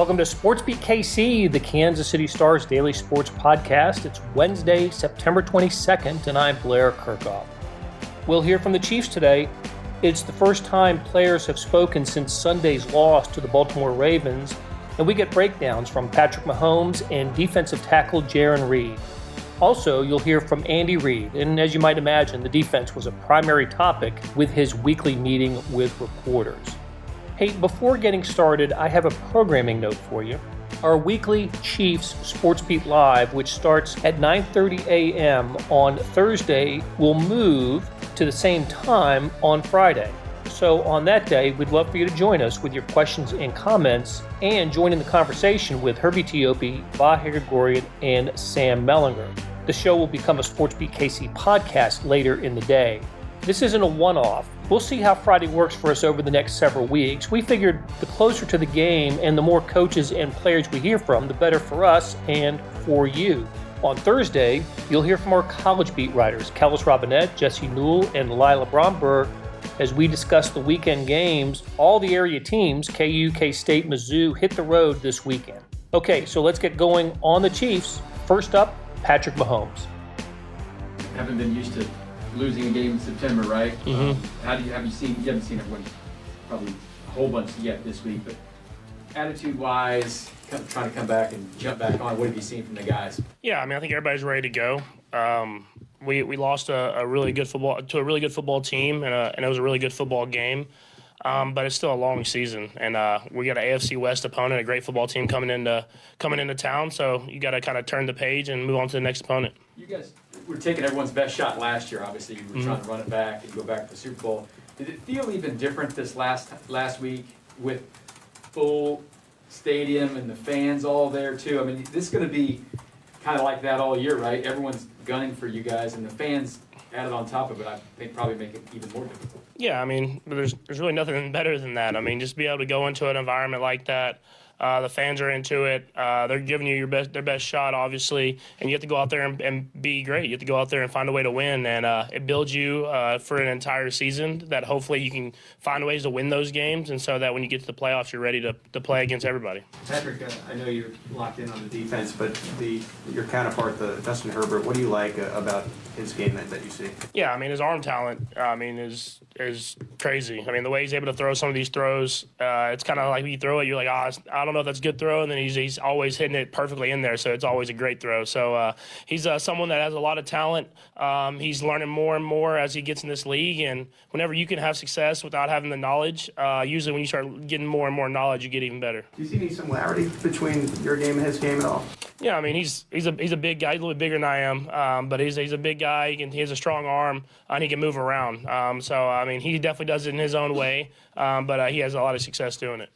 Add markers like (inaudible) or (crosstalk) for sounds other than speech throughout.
Welcome to Sports Beat KC, the Kansas City Stars daily sports podcast. It's Wednesday, September 22nd, and I'm Blair Kerkhoff. We'll hear from the Chiefs today. It's the first time players have spoken since Sunday's loss to the Baltimore Ravens, and we get breakdowns from Patrick Mahomes and defensive tackle Jarran Reed. Also, you'll hear from Andy Reid, and as you might imagine, the defense was a primary topic with his weekly meeting with reporters. Hey, before getting started, I have a programming note for you. Our weekly Chiefs Sports Beat Live, which starts at 9:30 a.m. on Thursday, will move to the same time on Friday. So on that day, we'd love for you to join us with your questions and comments and join in the conversation with Herbie Teope, Vahe Gregorian, and Sam Mellinger. The show will become a Sports Beat KC podcast later in the day. This isn't a one off. We'll see how Friday works for us over the next several weeks. We figured the closer to the game and the more coaches and players we hear from, the better for us and for you. On Thursday, you'll hear from our college beat writers, Kellis Robinett, Jesse Newell, and Lila Bromberg, as we discuss the weekend games. All the area teams, KU, K State, Mizzou, hit the road this weekend. Okay, so let's get going on the Chiefs. First up, Patrick Mahomes. Haven't been used to losing a game in September, right? Mhm. Um, how do you have you seen? You haven't seen everyone probably a whole bunch yet this week, but attitude-wise, come, trying to come back and jump back on. What have you seen from the guys? Yeah, I mean, I think everybody's ready to go. Um, we we lost a, a really good football to a really good football team, and, a, and it was a really good football game. Um, but it's still a long season, and uh, we got an AFC West opponent, a great football team coming into coming into town. So you got to kind of turn the page and move on to the next opponent. You guys were taking everyone's best shot last year. Obviously, you were mm-hmm. trying to run it back and go back to the Super Bowl. Did it feel even different this last last week with full stadium and the fans all there too? I mean, this is going to be kind of like that all year, right? Everyone's gunning for you guys, and the fans added on top of it. I think probably make it even more difficult. Yeah, I mean, there's there's really nothing better than that. I mean, just be able to go into an environment like that. Uh, the fans are into it. Uh, they're giving you your best, their best shot, obviously, and you have to go out there and, and be great. You have to go out there and find a way to win, and uh, it builds you uh, for an entire season. That hopefully you can find ways to win those games, and so that when you get to the playoffs, you're ready to, to play against everybody. Patrick, uh, I know you're locked in on the defense, but the your counterpart, the Justin Herbert, what do you like uh, about his game that, that you see? Yeah, I mean his arm talent, I mean is is crazy. I mean the way he's able to throw some of these throws, uh, it's kind of like when you throw it, you're like, ah, it's- I don't know if that's a good throw, and then he's he's always hitting it perfectly in there, so it's always a great throw. So uh, he's uh, someone that has a lot of talent. Um, he's learning more and more as he gets in this league, and whenever you can have success without having the knowledge, uh, usually when you start getting more and more knowledge, you get even better. Do you see any similarity between your game and his game at all? Yeah, I mean he's he's a he's a big guy. He's a little bit bigger than I am, um, but he's he's a big guy. He, can, he has a strong arm and he can move around. Um, so I mean he definitely does it in his own way, um, but uh, he has a lot of success doing it.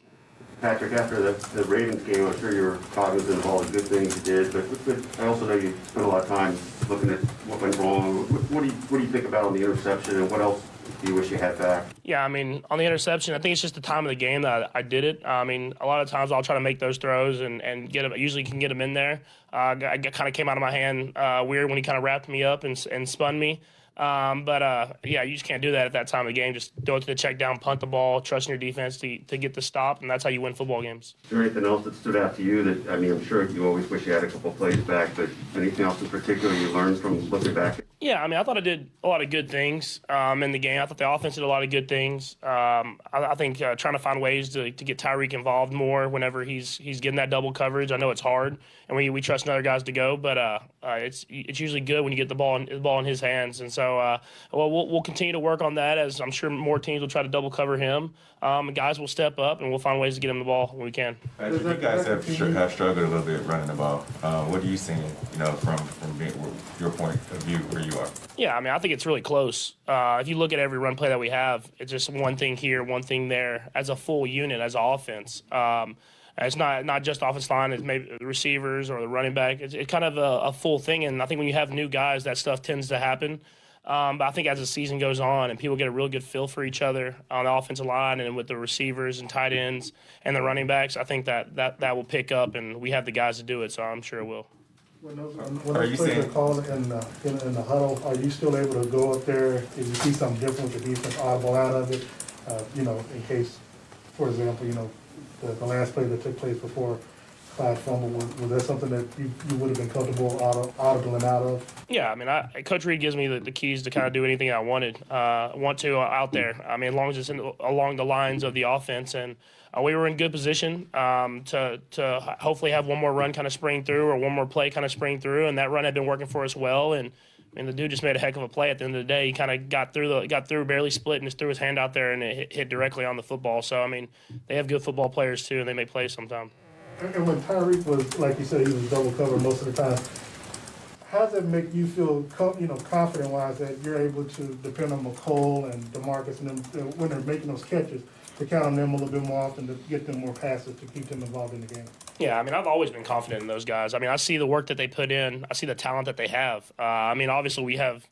Patrick, after the, the Ravens game, I'm sure you were cognizant of all the good things you did, but, but I also know you spent a lot of time looking at what went wrong. What, what do you what do you think about on the interception, and what else do you wish you had back? Yeah, I mean, on the interception, I think it's just the time of the game that I, I did it. I mean, a lot of times I'll try to make those throws and, and get them. Usually can get them in there. Uh, I, I kind of came out of my hand uh, weird when he kind of wrapped me up and, and spun me. Um, but uh, yeah, you just can't do that at that time of the game. Just throw it to the check down, punt the ball, trusting your defense to, to get the stop, and that's how you win football games. Is there anything else that stood out to you that I mean, I'm sure you always wish you had a couple plays back, but anything else in particular you learned from looking back? Yeah, I mean, I thought I did a lot of good things um, in the game. I thought the offense did a lot of good things. Um, I, I think uh, trying to find ways to, to get Tyreek involved more whenever he's he's getting that double coverage. I know it's hard, and we, we trust other guys to go, but uh, uh, it's it's usually good when you get the ball in, the ball in his hands. And so, uh, well, well, we'll continue to work on that as I'm sure more teams will try to double cover him. Um, guys will step up, and we'll find ways to get him the ball when we can. Patrick, you guys have, have struggled a little bit running the ball. Uh, what are you seeing, you know, from from being, your point of view where you are? Yeah, I mean, I think it's really close. Uh, if you look at every run play that we have, it's just one thing here, one thing there, as a full unit, as offense. Um, it's not not just offense line; it's maybe the receivers or the running back. It's, it's kind of a, a full thing, and I think when you have new guys, that stuff tends to happen. Um, but I think as the season goes on and people get a real good feel for each other on the offensive line and with the receivers and tight ends and the running backs, I think that that, that will pick up, and we have the guys to do it, so I'm sure it will. When those, when Are those you plays are called in the, in, in the huddle, are you still able to go up there, if you see something different with the defense, audible out of it? Uh, you know, in case, for example, you know, the, the last play that took place before Fumbled, was, was that something that you, you would have been comfortable audibling out of? Yeah, I mean, I, Coach Reid gives me the, the keys to kind of do anything I wanted, uh, want to out there. I mean, as long as it's in, along the lines of the offense, and uh, we were in good position um, to to hopefully have one more run kind of spring through, or one more play kind of spring through, and that run had been working for us well, and. And the dude just made a heck of a play at the end of the day. He kind of got through the got through, barely split, and just threw his hand out there, and it hit, hit directly on the football. So I mean, they have good football players too, and they make plays sometimes. And when Tyreek was, like you said, he was double covered most of the time, how does that make you feel, co- you know, confident wise that you're able to depend on Mecole and Demarcus and them, when they're making those catches, to count on them a little bit more often to get them more passes to keep them involved in the game? Yeah, I mean, I've always been confident in those guys. I mean, I see the work that they put in. I see the talent that they have. Uh, I mean, obviously, we have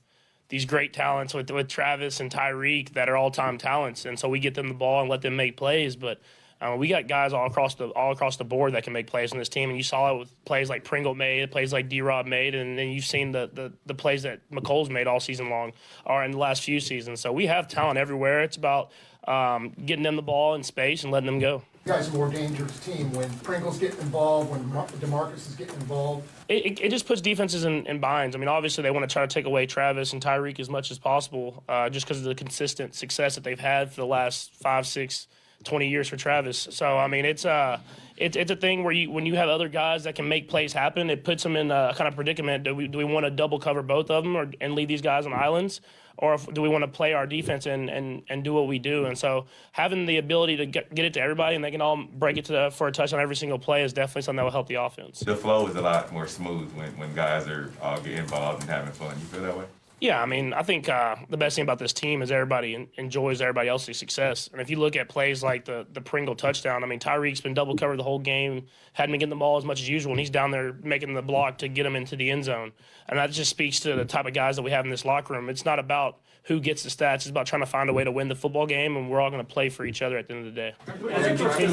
these great talents with with Travis and Tyreek that are all time talents, and so we get them the ball and let them make plays. But uh, we got guys all across the all across the board that can make plays on this team, and you saw it with plays like Pringle made, plays like D. Rob made, and then you've seen the, the the plays that Mecole's made all season long, or in the last few seasons. So we have talent everywhere. It's about um, getting them the ball in space and letting them go. You guys are a more dangerous team when Pringle's getting involved, when Demarcus is getting involved. It, it, it just puts defenses in, in binds. I mean, obviously they want to try to take away Travis and Tyreek as much as possible, uh, just because of the consistent success that they've had for the last five, six, 20 years for Travis. So I mean, it's uh, it's it's a thing where you when you have other guys that can make plays happen, it puts them in a kind of predicament. Do we do we want to double cover both of them or and leave these guys on islands? Or if, do we want to play our defense and, and, and do what we do? And so having the ability to get, get it to everybody and they can all break it to the, for a touchdown every single play is definitely something that will help the offense. The flow is a lot more smooth when, when guys are all getting involved and having fun. You feel that way? Yeah, I mean, I think uh, the best thing about this team is everybody en- enjoys everybody else's success. And if you look at plays like the the Pringle touchdown, I mean, Tyreek's been double covered the whole game, hadn't been getting the ball as much as usual, and he's down there making the block to get him into the end zone. And that just speaks to the type of guys that we have in this locker room. It's not about who gets the stats; it's about trying to find a way to win the football game, and we're all going to play for each other at the end of the day.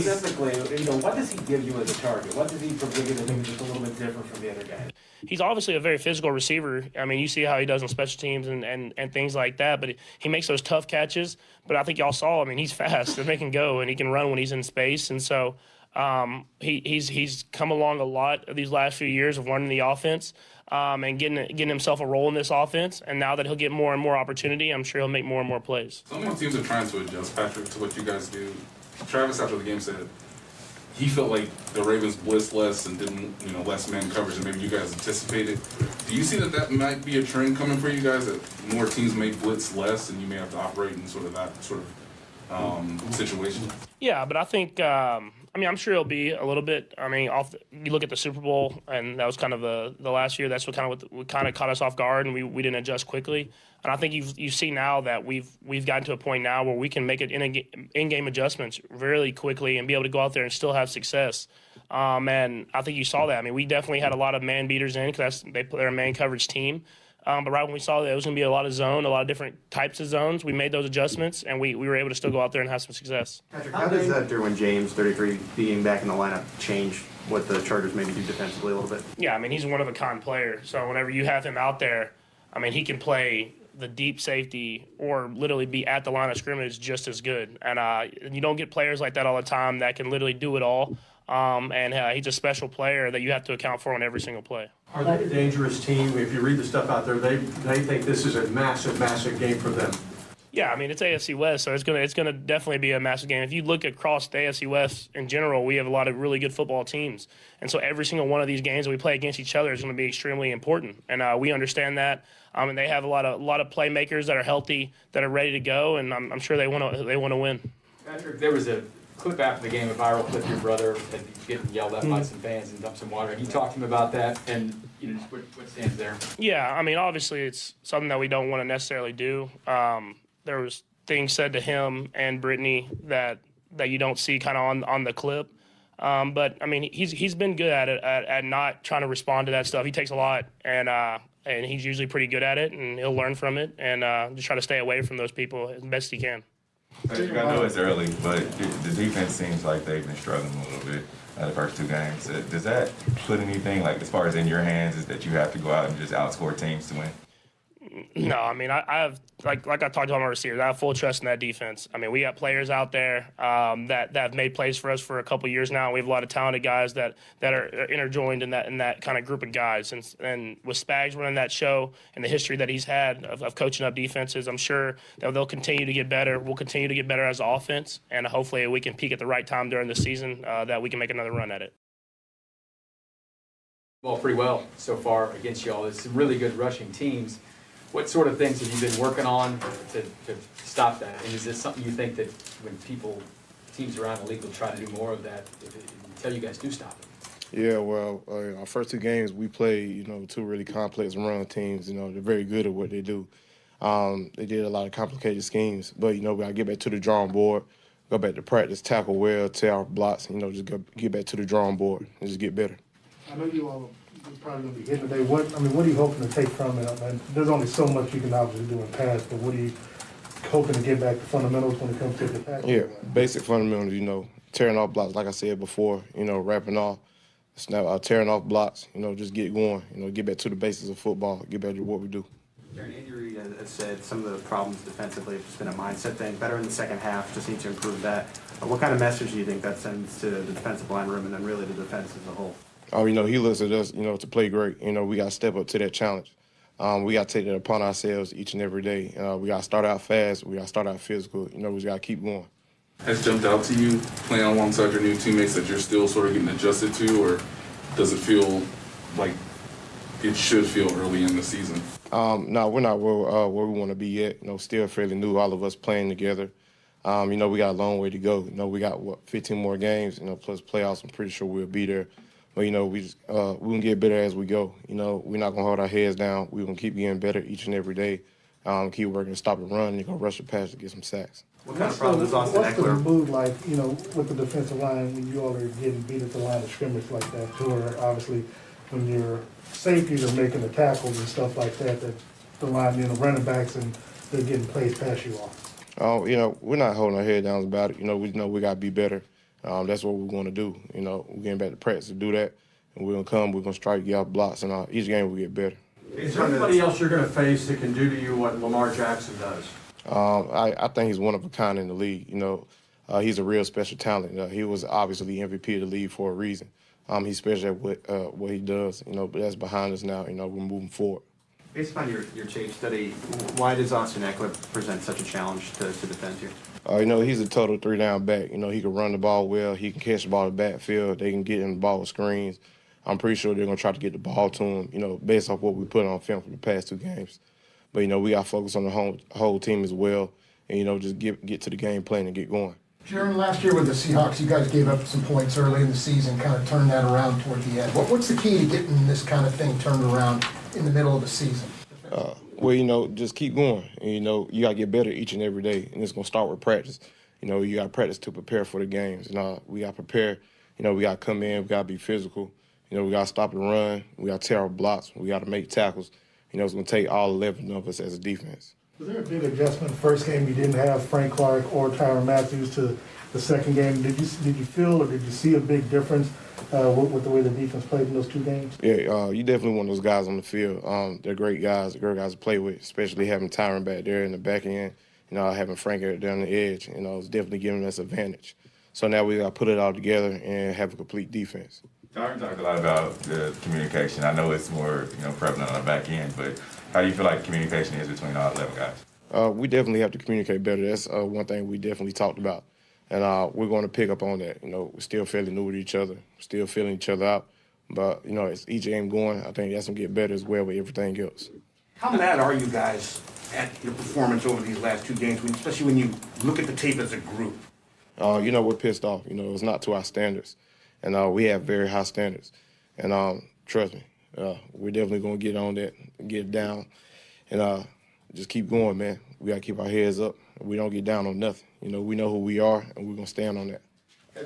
Specifically, you know, what does he give you as a target? What does he provide you that maybe just a little bit different from the other guys? He's obviously a very physical receiver. I mean, you see how he does on special teams and, and, and things like that, but he makes those tough catches. But I think y'all saw, I mean, he's fast and they can go and he can run when he's in space. And so um, he, he's, he's come along a lot these last few years of learning the offense um, and getting, getting himself a role in this offense. And now that he'll get more and more opportunity, I'm sure he'll make more and more plays. Some teams are trying to adjust, Patrick, to what you guys do. Travis, after the game, said he felt like the Ravens blitzed less and didn't, you know, less man coverage than maybe you guys anticipated. Do you see that that might be a trend coming for you guys that more teams may blitz less and you may have to operate in sort of that sort of um, situation? Yeah, but I think um, I mean I'm sure it'll be a little bit. I mean, off the, you look at the Super Bowl, and that was kind of the the last year. That's what kind of what, what kind of caught us off guard, and we, we didn't adjust quickly. And I think you you see now that we've we've gotten to a point now where we can make it in in game adjustments really quickly and be able to go out there and still have success. Um, and I think you saw that. I mean, we definitely had a lot of man beaters in because they they're a man coverage team. Um, but right when we saw that it was going to be a lot of zone, a lot of different types of zones, we made those adjustments and we, we were able to still go out there and have some success. Patrick, how does that Derwin James, 33, being back in the lineup, change what the Chargers maybe do defensively a little bit? Yeah, I mean, he's one of a kind player. So whenever you have him out there, I mean, he can play the deep safety or literally be at the line of scrimmage just as good. And uh, you don't get players like that all the time that can literally do it all. Um, and uh, he's a special player that you have to account for on every single play. Are they a dangerous team? If you read the stuff out there, they, they think this is a massive, massive game for them. Yeah, I mean it's AFC West, so it's gonna it's gonna definitely be a massive game. If you look across the AFC West in general, we have a lot of really good football teams, and so every single one of these games that we play against each other is going to be extremely important, and uh, we understand that. Um, and they have a lot of a lot of playmakers that are healthy, that are ready to go, and I'm, I'm sure they want to they want to win. Patrick, there was a clip after the game, a viral clip. Your brother had getting yelled at by some fans and dumped some water. Can you talk to him about that and you know just what, what stands there? Yeah, I mean obviously it's something that we don't want to necessarily do. Um, there was things said to him and Brittany that that you don't see kind of on on the clip. Um, but I mean, he's he's been good at it at, at, not trying to respond to that stuff. He takes a lot, and uh, and he's usually pretty good at it, and he'll learn from it, and uh, just try to stay away from those people as best he can. I know it's early, but the defense seems like they've been struggling a little bit uh, the first two games. Uh, does that put anything like as far as in your hands is that you have to go out and just outscore teams to win? No, I mean, I, I have like like I talked about my receivers. I have full trust in that defense. I mean, we got players out there um, that that have made plays for us for a couple years now. We have a lot of talented guys that that are interjoined in that in that kind of group of guys. And and with Spags running that show and the history that he's had of, of coaching up defenses, I'm sure that they'll continue to get better. We'll continue to get better as offense, and hopefully we can peak at the right time during the season uh, that we can make another run at it well pretty well so far against y'all. It's some really good rushing teams. What sort of things have you been working on to, to stop that? And is this something you think that when people, teams around the league will try to do more of that if it, until you guys do stop it? Yeah, well, uh, our first two games we played, you know, two really complex run teams. You know, they're very good at what they do. Um, they did a lot of complicated schemes, but you know, we gotta get back to the drawing board, go back to practice, tackle well, tear our blocks. You know, just go, get back to the drawing board and just get better. I know you all are probably gonna be hitting today. What, I mean, what are you hoping to take from it? I mean, there's only so much you can obviously do in pass, but what are you hoping to get back to fundamentals when it comes to the pass? Yeah, basic fundamentals, you know, tearing off blocks, like I said before, you know, wrapping off, snap, uh, tearing off blocks, you know, just get going, you know, get back to the basics of football, get back to what we do. Darren, Andy Reid has said some of the problems defensively have just been a mindset thing. Better in the second half, just need to improve that. What kind of message do you think that sends to the defensive line room and then really the defense as a whole? Oh, you know, he looks at us, you know, to play great. You know, we got to step up to that challenge. Um, we got to take that upon ourselves each and every day. Uh, we got to start out fast. We got to start out physical. You know, we got to keep going. Has jumped out to you playing alongside your new teammates that you're still sort of getting adjusted to, or does it feel like it should feel early in the season? Um, no, we're not where, uh, where we want to be yet. You know, still fairly new, all of us playing together. Um, you know, we got a long way to go. You know, we got, what, 15 more games, you know, plus playoffs. I'm pretty sure we'll be there. But you know, we just, uh, we can get better as we go. You know, we're not gonna hold our heads down. We're gonna keep getting better each and every day. Um, keep working, stop and run. You're gonna rush the pass to get some sacks. What kind of problem is Austin What's Ekeler? the mood like, you know, with the defensive line when you all are getting beat at the line of scrimmage like that, too, or obviously when your safeties are making the tackles and stuff like that, that the line, you know, running backs and they're getting plays past you all. Oh, you know, we're not holding our head down about it. You know, we know we gotta be better. Um, that's what we're gonna do. You know, we're getting back to practice to do that, and we're gonna come. We're gonna strike, get out blocks, and uh, each game we get better. Is there anybody else you're gonna face that can do to you what Lamar Jackson does? Um, I, I think he's one of a kind in the league. You know, uh, he's a real special talent. Uh, he was obviously MVP of the league for a reason. Um, he's special at what uh, what he does. You know, but that's behind us now. You know, we're moving forward. Based on your, your tape study, why does Austin Ekeler present such a challenge to, to defend here? Uh, you know, he's a total three down back. You know, he can run the ball well. He can catch the ball in the backfield. They can get in the ball with screens. I'm pretty sure they're going to try to get the ball to him, you know, based off what we put on film for the past two games. But, you know, we got to focus on the whole, whole team as well and, you know, just get, get to the game plan and get going. Jarran, last year with the Seahawks, you guys gave up some points early in the season, kind of turned that around toward the end. What, what's the key to getting this kind of thing turned around in the middle of the season? Uh, well, you know, just keep going. And, you know, you got to get better each and every day, and it's going to start with practice. You know, you got to practice to prepare for the games. And uh, we got to prepare. You know, we got to come in. We got to be physical. You know, we got to stop and run. We got to tear our blocks. We got to make tackles. You know, it's going to take all 11 of us as a defense. Was there a big adjustment first game you didn't have Frank Clark or Tyrann Mathieu to the second game? Did you did you feel or did you see a big difference uh, with, with, the way the defense played in those two games? Yeah, uh, you definitely want those guys on the field. Um, they're great guys, great guys to play with, especially having Tyrann back there in the back end. You know, having Frank down the edge. You know, it's definitely giving us advantage. So now we got to put it all together and have a complete defense. Tyrann talked a lot about the communication. I know it's more, you know, prevalent on the back end, but how do you feel like communication is between all 11 guys? Uh, we definitely have to communicate better. That's uh, one thing we definitely talked about. And uh, we're going to pick up on that. You know, we're still fairly new to each other, still feeling each other out. But, you know, as each game going, I think that's going to get better as well with everything else. How mad are you guys at your performance over these last two games, especially when you look at the tape as a group? Uh, you know, we're pissed off. You know, it's not to our standards. And uh, we have very high standards. And um, trust me, uh, we're definitely going to get on that, get down, and uh, just keep going, man. We got to keep our heads up. We don't get down on nothing. You know, we know who we are, and we're going to stand on that.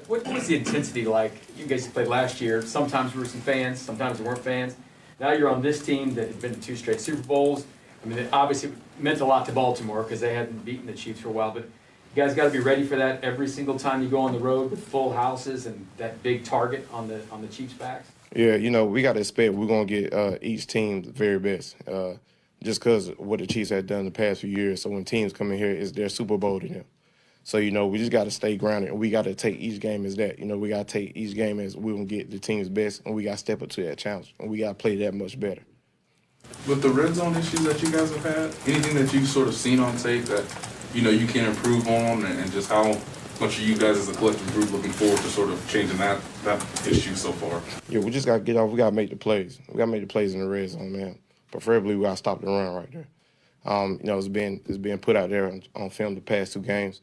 What was the intensity like? You guys played last year. Sometimes we were some fans, sometimes we weren't fans. Now you're on this team that had been to two straight Super Bowls. I mean, it obviously meant a lot to Baltimore because they hadn't beaten the Chiefs for a while. But you guys got to be ready for that every single time you go on the road with full houses and that big target on the on the Chiefs' backs. Yeah, you know, we got to expect we're going to get uh, each team the very best. Uh, just because what the Chiefs had done the past few years. So when teams come in here, it's their Super Bowl to them. So you know, we just got to stay grounded, and we got to take each game as that. You know, we got to take each game as we gonna get the team's best, and we got to step up to that challenge, and we got to play that much better. With the red zone issues that you guys have had, anything that you've sort of seen on tape that you know you can improve on, and, and just how much of you guys as a collective group looking forward to sort of changing that that issue so far? Yeah, we just got to get off. We got to make the plays. We got to make the plays in the red zone, man. Preferably, we got to stop the run right there. Um, you know, it's been it's been put out there on, on film the past two games.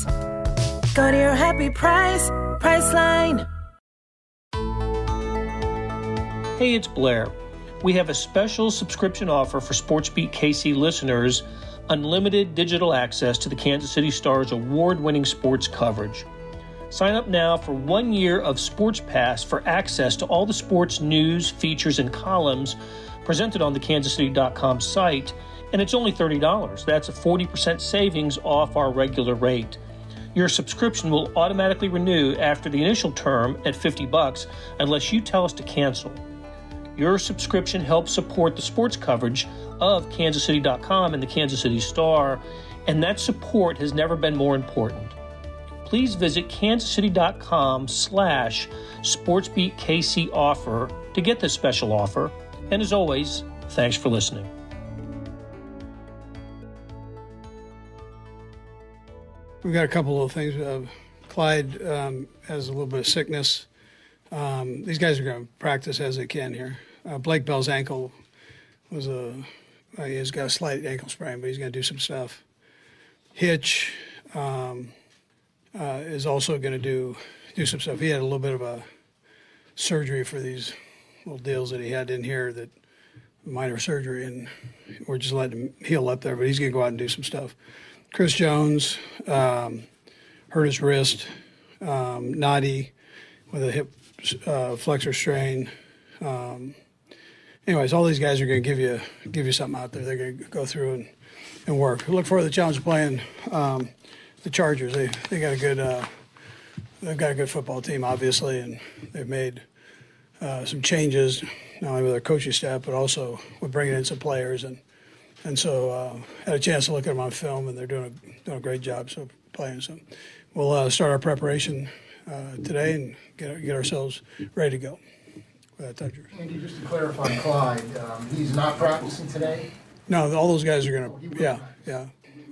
Go to your happy price, Priceline. Hey, it's Blair. We have a special subscription offer for SportsBeat KC listeners unlimited digital access to the Kansas City Stars award winning sports coverage. Sign up now for one year of Sports Pass for access to all the sports news, features, and columns presented on the kansascity.com site, and it's only $30. That's a 40% savings off our regular rate. Your subscription will automatically renew after the initial term at 50 bucks unless you tell us to cancel. Your subscription helps support the sports coverage of kansascity.com and the Kansas City Star, and that support has never been more important. Please visit kansascity.com slash sportsbeatkc offer to get this special offer. And as always, thanks for listening. We've got a couple of things. Uh, Clyde um, has a little bit of sickness. Um, these guys are going to practice as they can here. Uh, Blake Bell's ankle was a uh, he's got a slight ankle sprain, but he's going to do some stuff. Hitch um, uh, is also going to do do some stuff. He had a little bit of a surgery for these little deals that he had in here that minor surgery, and we're just letting him heal up there. But he's going to go out and do some stuff. Chris Jones um, hurt his wrist. Um, with a hip uh, flexor strain. Um, anyways, all these guys are going to give you give you something out there. They're going to go through and, and work. look forward to the challenge of playing um, the Chargers. They they got a good uh, they've got a good football team, obviously, and they've made uh, some changes not only with their coaching staff but also with bringing in some players and and so uh, had a chance to look at them on film and they're doing a doing a great job. So playing so we'll uh, start our preparation uh, today and get get ourselves ready to go. Andy, just to clarify, Clyde, um, he's not practicing today. No, all those guys are going to. Yeah, yeah.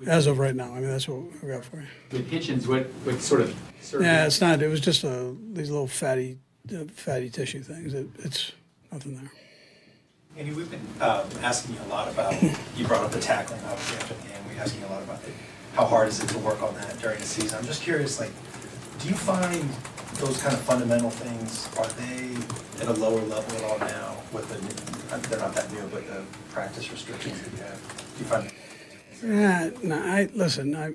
As of right now, I mean that's what we got for you. The Hitchens, what what sort of? surgery? Yeah, it's not. It was just a, these little fatty, uh, fatty tissue things. It, it's nothing there. Andy, we've been um, asking you a lot about, you brought up the tackling obviously after the game. We're asking you a lot about the, how hard is it to work on that during the season. I'm just curious, like, do you find those kind of fundamental things, are they at a lower level at all now with the, uh, they're not that new, but the practice restrictions that you have? Do you find? Yeah, no, I listen. I,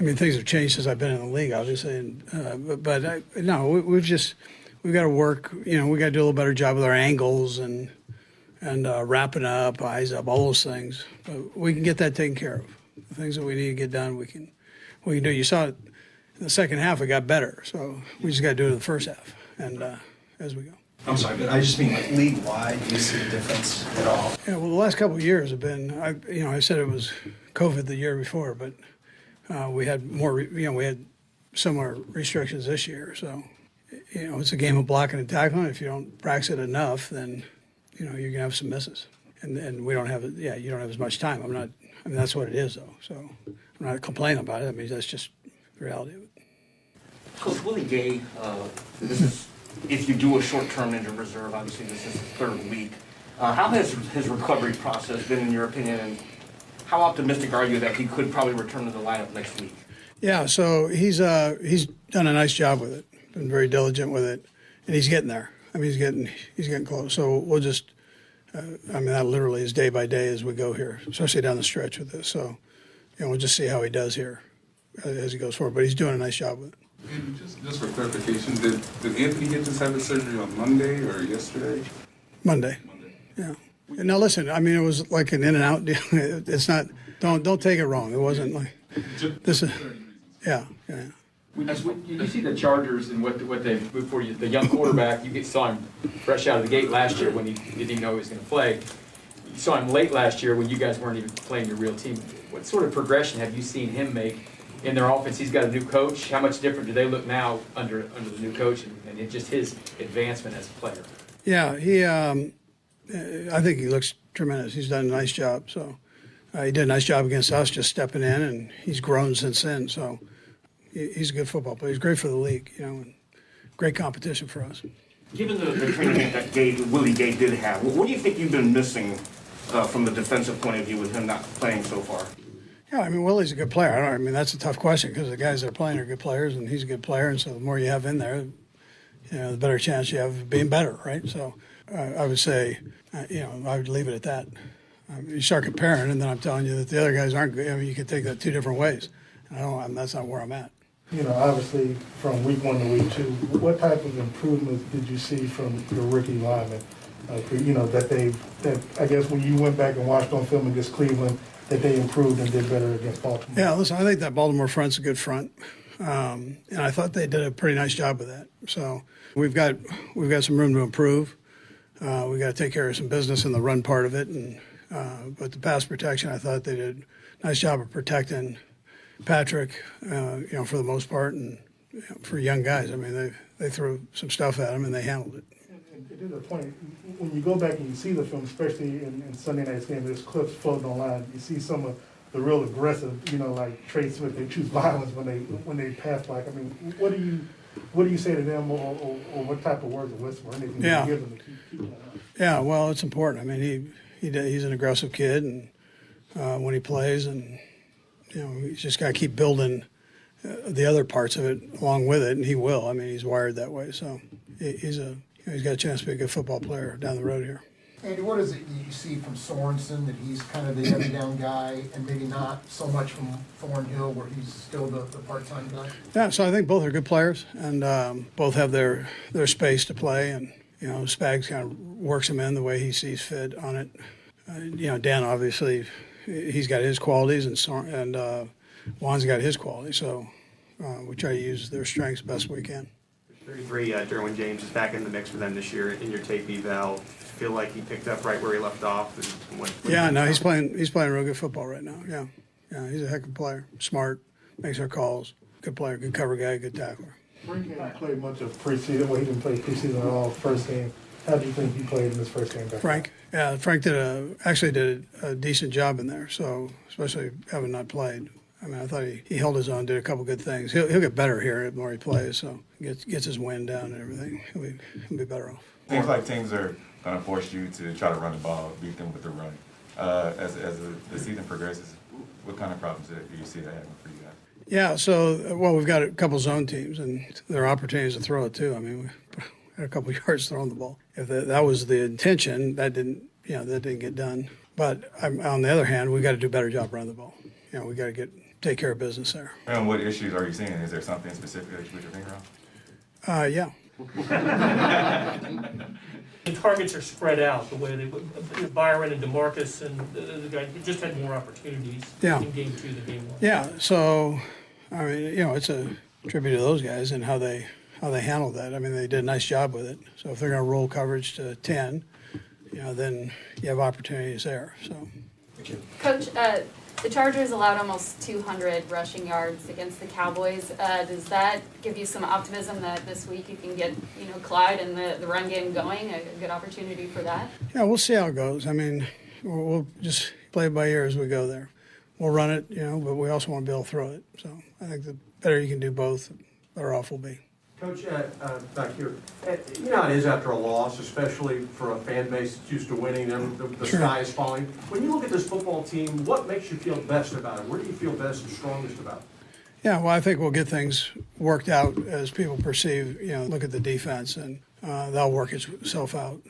I mean, things have changed since I've been in the league, obviously, and uh, but, but I, no, we, we've just we've got to work. You know, we got to do a little better job with our angles and and uh, wrapping up, eyes up, all those things. But we can get that taken care of. The things that we need to get done, we can we can do. You saw it in the second half; it got better. So we just got to do it in the first half, and uh, as we go. I'm sorry, but I just mean like league-wide, do you see a difference at all? Yeah, well, the last couple of years have been, I, you know, I said it was COVID the year before, but uh, we had more, you know, we had similar restrictions this year. So, you know, it's a game of blocking and tackling. If you don't practice it enough, then, you know, you're gonna have some misses. And and we don't have, yeah, you don't have as much time. I'm not, I mean, that's what it is, though. So I'm not complaining about it. I mean, that's just the reality of it. Coach Willie Gay, uh, this is, if you do a short-term injured reserve, obviously this is the third week. Uh, How has his recovery process been, in your opinion, and how optimistic are you that he could probably return to the lineup next week? Yeah, so he's uh, he's done a nice job with it. Been very diligent with it, and he's getting there. I mean, he's getting he's getting close. So we'll just uh, I mean, that literally is day by day as we go here, especially down the stretch with this. So, you know, we'll just see how he does here uh, as he goes forward. But he's doing a nice job with it. And just, just for clarification, did, did Anthony Hitchens have his surgery on Monday or yesterday? Monday. Monday. Yeah. Now listen, I mean, it was like an in and out deal. (laughs) It's not. Don't don't take it wrong. It wasn't like this is. Yeah. Yeah. When you, when you see the Chargers and what, what they moved for you, the young quarterback, you get- saw him fresh out of the gate last year when he didn't even know he was going to play. You saw him late last year when you guys weren't even playing your real team. What sort of progression have you seen him make in their offense? He's got a new coach. How much different do they look now under under the new coach and, and it- just his advancement as a player? Yeah. He. Um, uh, I think he looks tremendous. He's done a nice job. So uh, he did a nice job against us, just stepping in, and he's grown since then. So he, he's a good football player. He's great for the league. You know, and great competition for us. Given the, the training that Gay, Willie Gay did have, what, do you think you've been missing uh, from the defensive point of view with him not playing so far? Yeah, I mean Willie's a good player. I, don't, I mean that's a tough question because the guys that are playing are good players, and he's a good player, and so the more you have in there, you know, the better chance you have of being better, right? So uh, I would say, uh, you know, I would leave it at that. Um, you start comparing, and then I'm telling you that the other guys aren't good. I mean, you could take that two different ways. I don't. I'm, that's not where I'm at. You know, obviously, from week one to week two, what type of improvements did you see from your rookie linemen? Uh, you know, that they, that, I guess when you went back and watched on film against Cleveland, that they improved and did better against Baltimore? Yeah, listen, I think that Baltimore front's a good front, um, and I thought they did a pretty nice job of that. So we've got we've got some room to improve. Uh, we got to take care of some business in the run part of it, and uh, but the pass protection, I thought they did a nice job of protecting Patrick, uh, you know, for the most part, and you know, for young guys. I mean, they they threw some stuff at him and they handled it. And It is a point, when you go back and you see the film, especially in, in Sunday night's game, there's clips floating online, you see some of the real aggressive, you know, like Trey Smith, they choose violence when they, when they pass block. I mean, what do you, what do you say to them, or, or, or what type of words of wisdom, or anything Yeah. you give them to keep, keep that up? Yeah, well, it's important. I mean, he he he's an aggressive kid, and uh, when he plays, and you know, he's just got to keep building uh, the other parts of it along with it, and he will. I mean, he's wired that way, so he, he's a he's got a chance to be a good football player down the road here. Andy, what is it you see from Sorensen, that he's kind of the every down guy, and maybe not so much from Thornhill, where he's still the, the part-time guy? Yeah, so I think both are good players, and um, both have their their space to play, and you know, Spags kind of works them in the way he sees fit on it. Uh, you know, Dan obviously he's got his qualities, and Sor- and uh, Juan's got his qualities, so uh, we try to use their strengths best we can. 33, uh, Derwin James is back in the mix for them this year in your tape eval. Feel like he picked up right where he left off? and what- what- Yeah, no, he's playing he's playing real good football right now. Yeah, yeah, he's a heck of a player, smart, makes our calls, good player, good cover guy, good tackler. Frank didn't play much of preseason, well, he didn't play preseason at all, first game. How do you think he played in his first game back? Frank, yeah, Frank did a actually did a, decent job in there. So especially having not played, I mean, I thought he, he held his own, did a couple good things. He'll, he'll get better here the more he plays. So gets gets his wind down and everything. He'll be he'll be better off. Seems like teams are going to force you to try to run the ball, beat them with the run. Uh, as as the, the season progresses, what kind of problems do you see that happening for you guys? Yeah. So well, we've got a couple zone teams, and there are opportunities to throw it too. I mean, we (laughs) had a couple (laughs) yards throwing the ball. If that, that was the intention, that didn't you know that didn't get done. But um, on the other hand, we got to do a better job running the ball. You know, we got to get take care of business there. And what issues are you seeing? Is there something specific that you put your finger on? Uh, yeah. The targets are spread out the way they, Byron and Demarcus and the, the guy, just had more opportunities Yeah. in game two than game one. Yeah, so I mean, you know, it's a tribute to those guys and how they how they handled that. I mean, they did a nice job with it. So if they're going to roll coverage to ten, you know, then you have opportunities there. So Coach, uh, the Chargers allowed almost 200 rushing yards against the Cowboys. Uh, does that give you some optimism that this week you can get, you know, Clyde and the, the run game going? A, good opportunity for that? yeah, we'll see how it goes. I mean, we'll, we'll just play it by ear as we go there. We'll run it, you know, but we also want to be able to throw it. So I think the better you can do both, the better off we'll be. Coach, uh, uh, back here, uh, you know how it is after a loss, especially for a fan base that's used to winning, and the, the Sure. sky is falling. When you look at this football team, what makes you feel best about it? Where do you feel best and strongest about it? Yeah, well, I think we'll get things worked out as people perceive, you know, look at the defense and uh, that'll work itself out.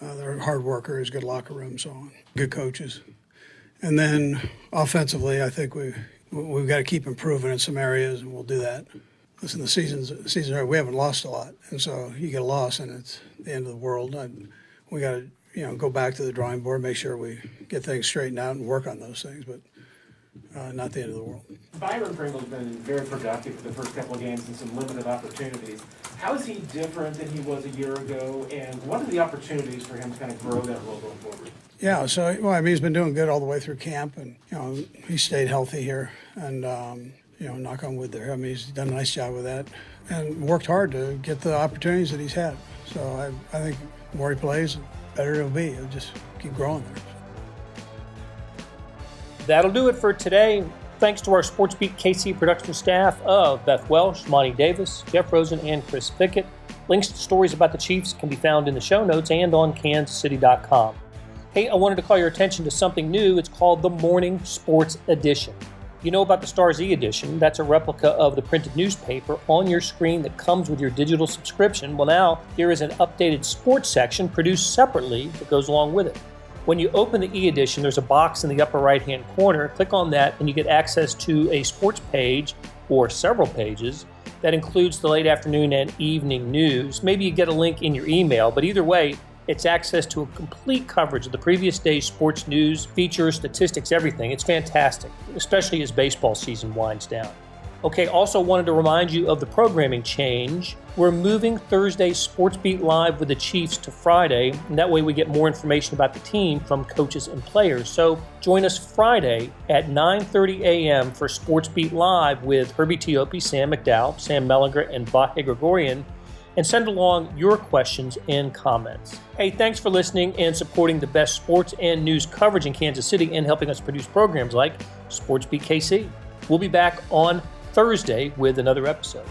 Uh, they're hard workers, good locker room, so on, good coaches. And then offensively, I think we we've got to keep improving in some areas, and we'll do that. Listen, the season's season we haven't lost a lot, and so you get a loss, and it's the end of the world. And we got to you know go back to the drawing board, make sure we get things straightened out, and work on those things. But uh, not the end of the world. Byron Pringle's been very productive for the first couple of games and some limited opportunities. How is he different than he was a year ago, and what are the opportunities for him to kind of grow that role going forward? Yeah, so well, I mean, he's been doing good all the way through camp, and you know, he stayed healthy here, and um, you know, knock on wood there. I mean, he's done a nice job with that, and worked hard to get the opportunities that he's had. So I, I think more he plays, better it'll be. It'll just keep growing there. That'll do it for today. Thanks to our SportsBeat KC production staff of Beth Welsh, Monty Davis, Jeff Rosen, and Chris Pickett. Links to stories about the Chiefs can be found in the show notes and on kansascity.com. Hey, I wanted to call your attention to something new. It's called the Morning Sports Edition. You know about the Stars E edition. That's a replica of the printed newspaper on your screen that comes with your digital subscription. Well, now here is an updated sports section produced separately that goes along with it. When you open the e edition, there's a box in the upper right hand corner. Click on that, and you get access to a sports page or several pages that includes the late afternoon and evening news. Maybe you get a link in your email, but either way, it's access to a complete coverage of the previous day's sports news, features, statistics, everything. It's fantastic, especially as baseball season winds down. Okay, also wanted to remind you of the programming change. We're moving Thursday Sports Beat Live with the Chiefs to Friday, and that way we get more information about the team from coaches and players. So join us Friday at 9:30 a.m. for Sports Beat Live with Herbie Teope, Sam McDowell, Sam Mellinger, and Vahe Gregorian, and send along your questions and comments. Hey, thanks for listening and supporting the best sports and news coverage in Kansas City and helping us produce programs like Sports BKC. We'll be back on Thursday with another episode.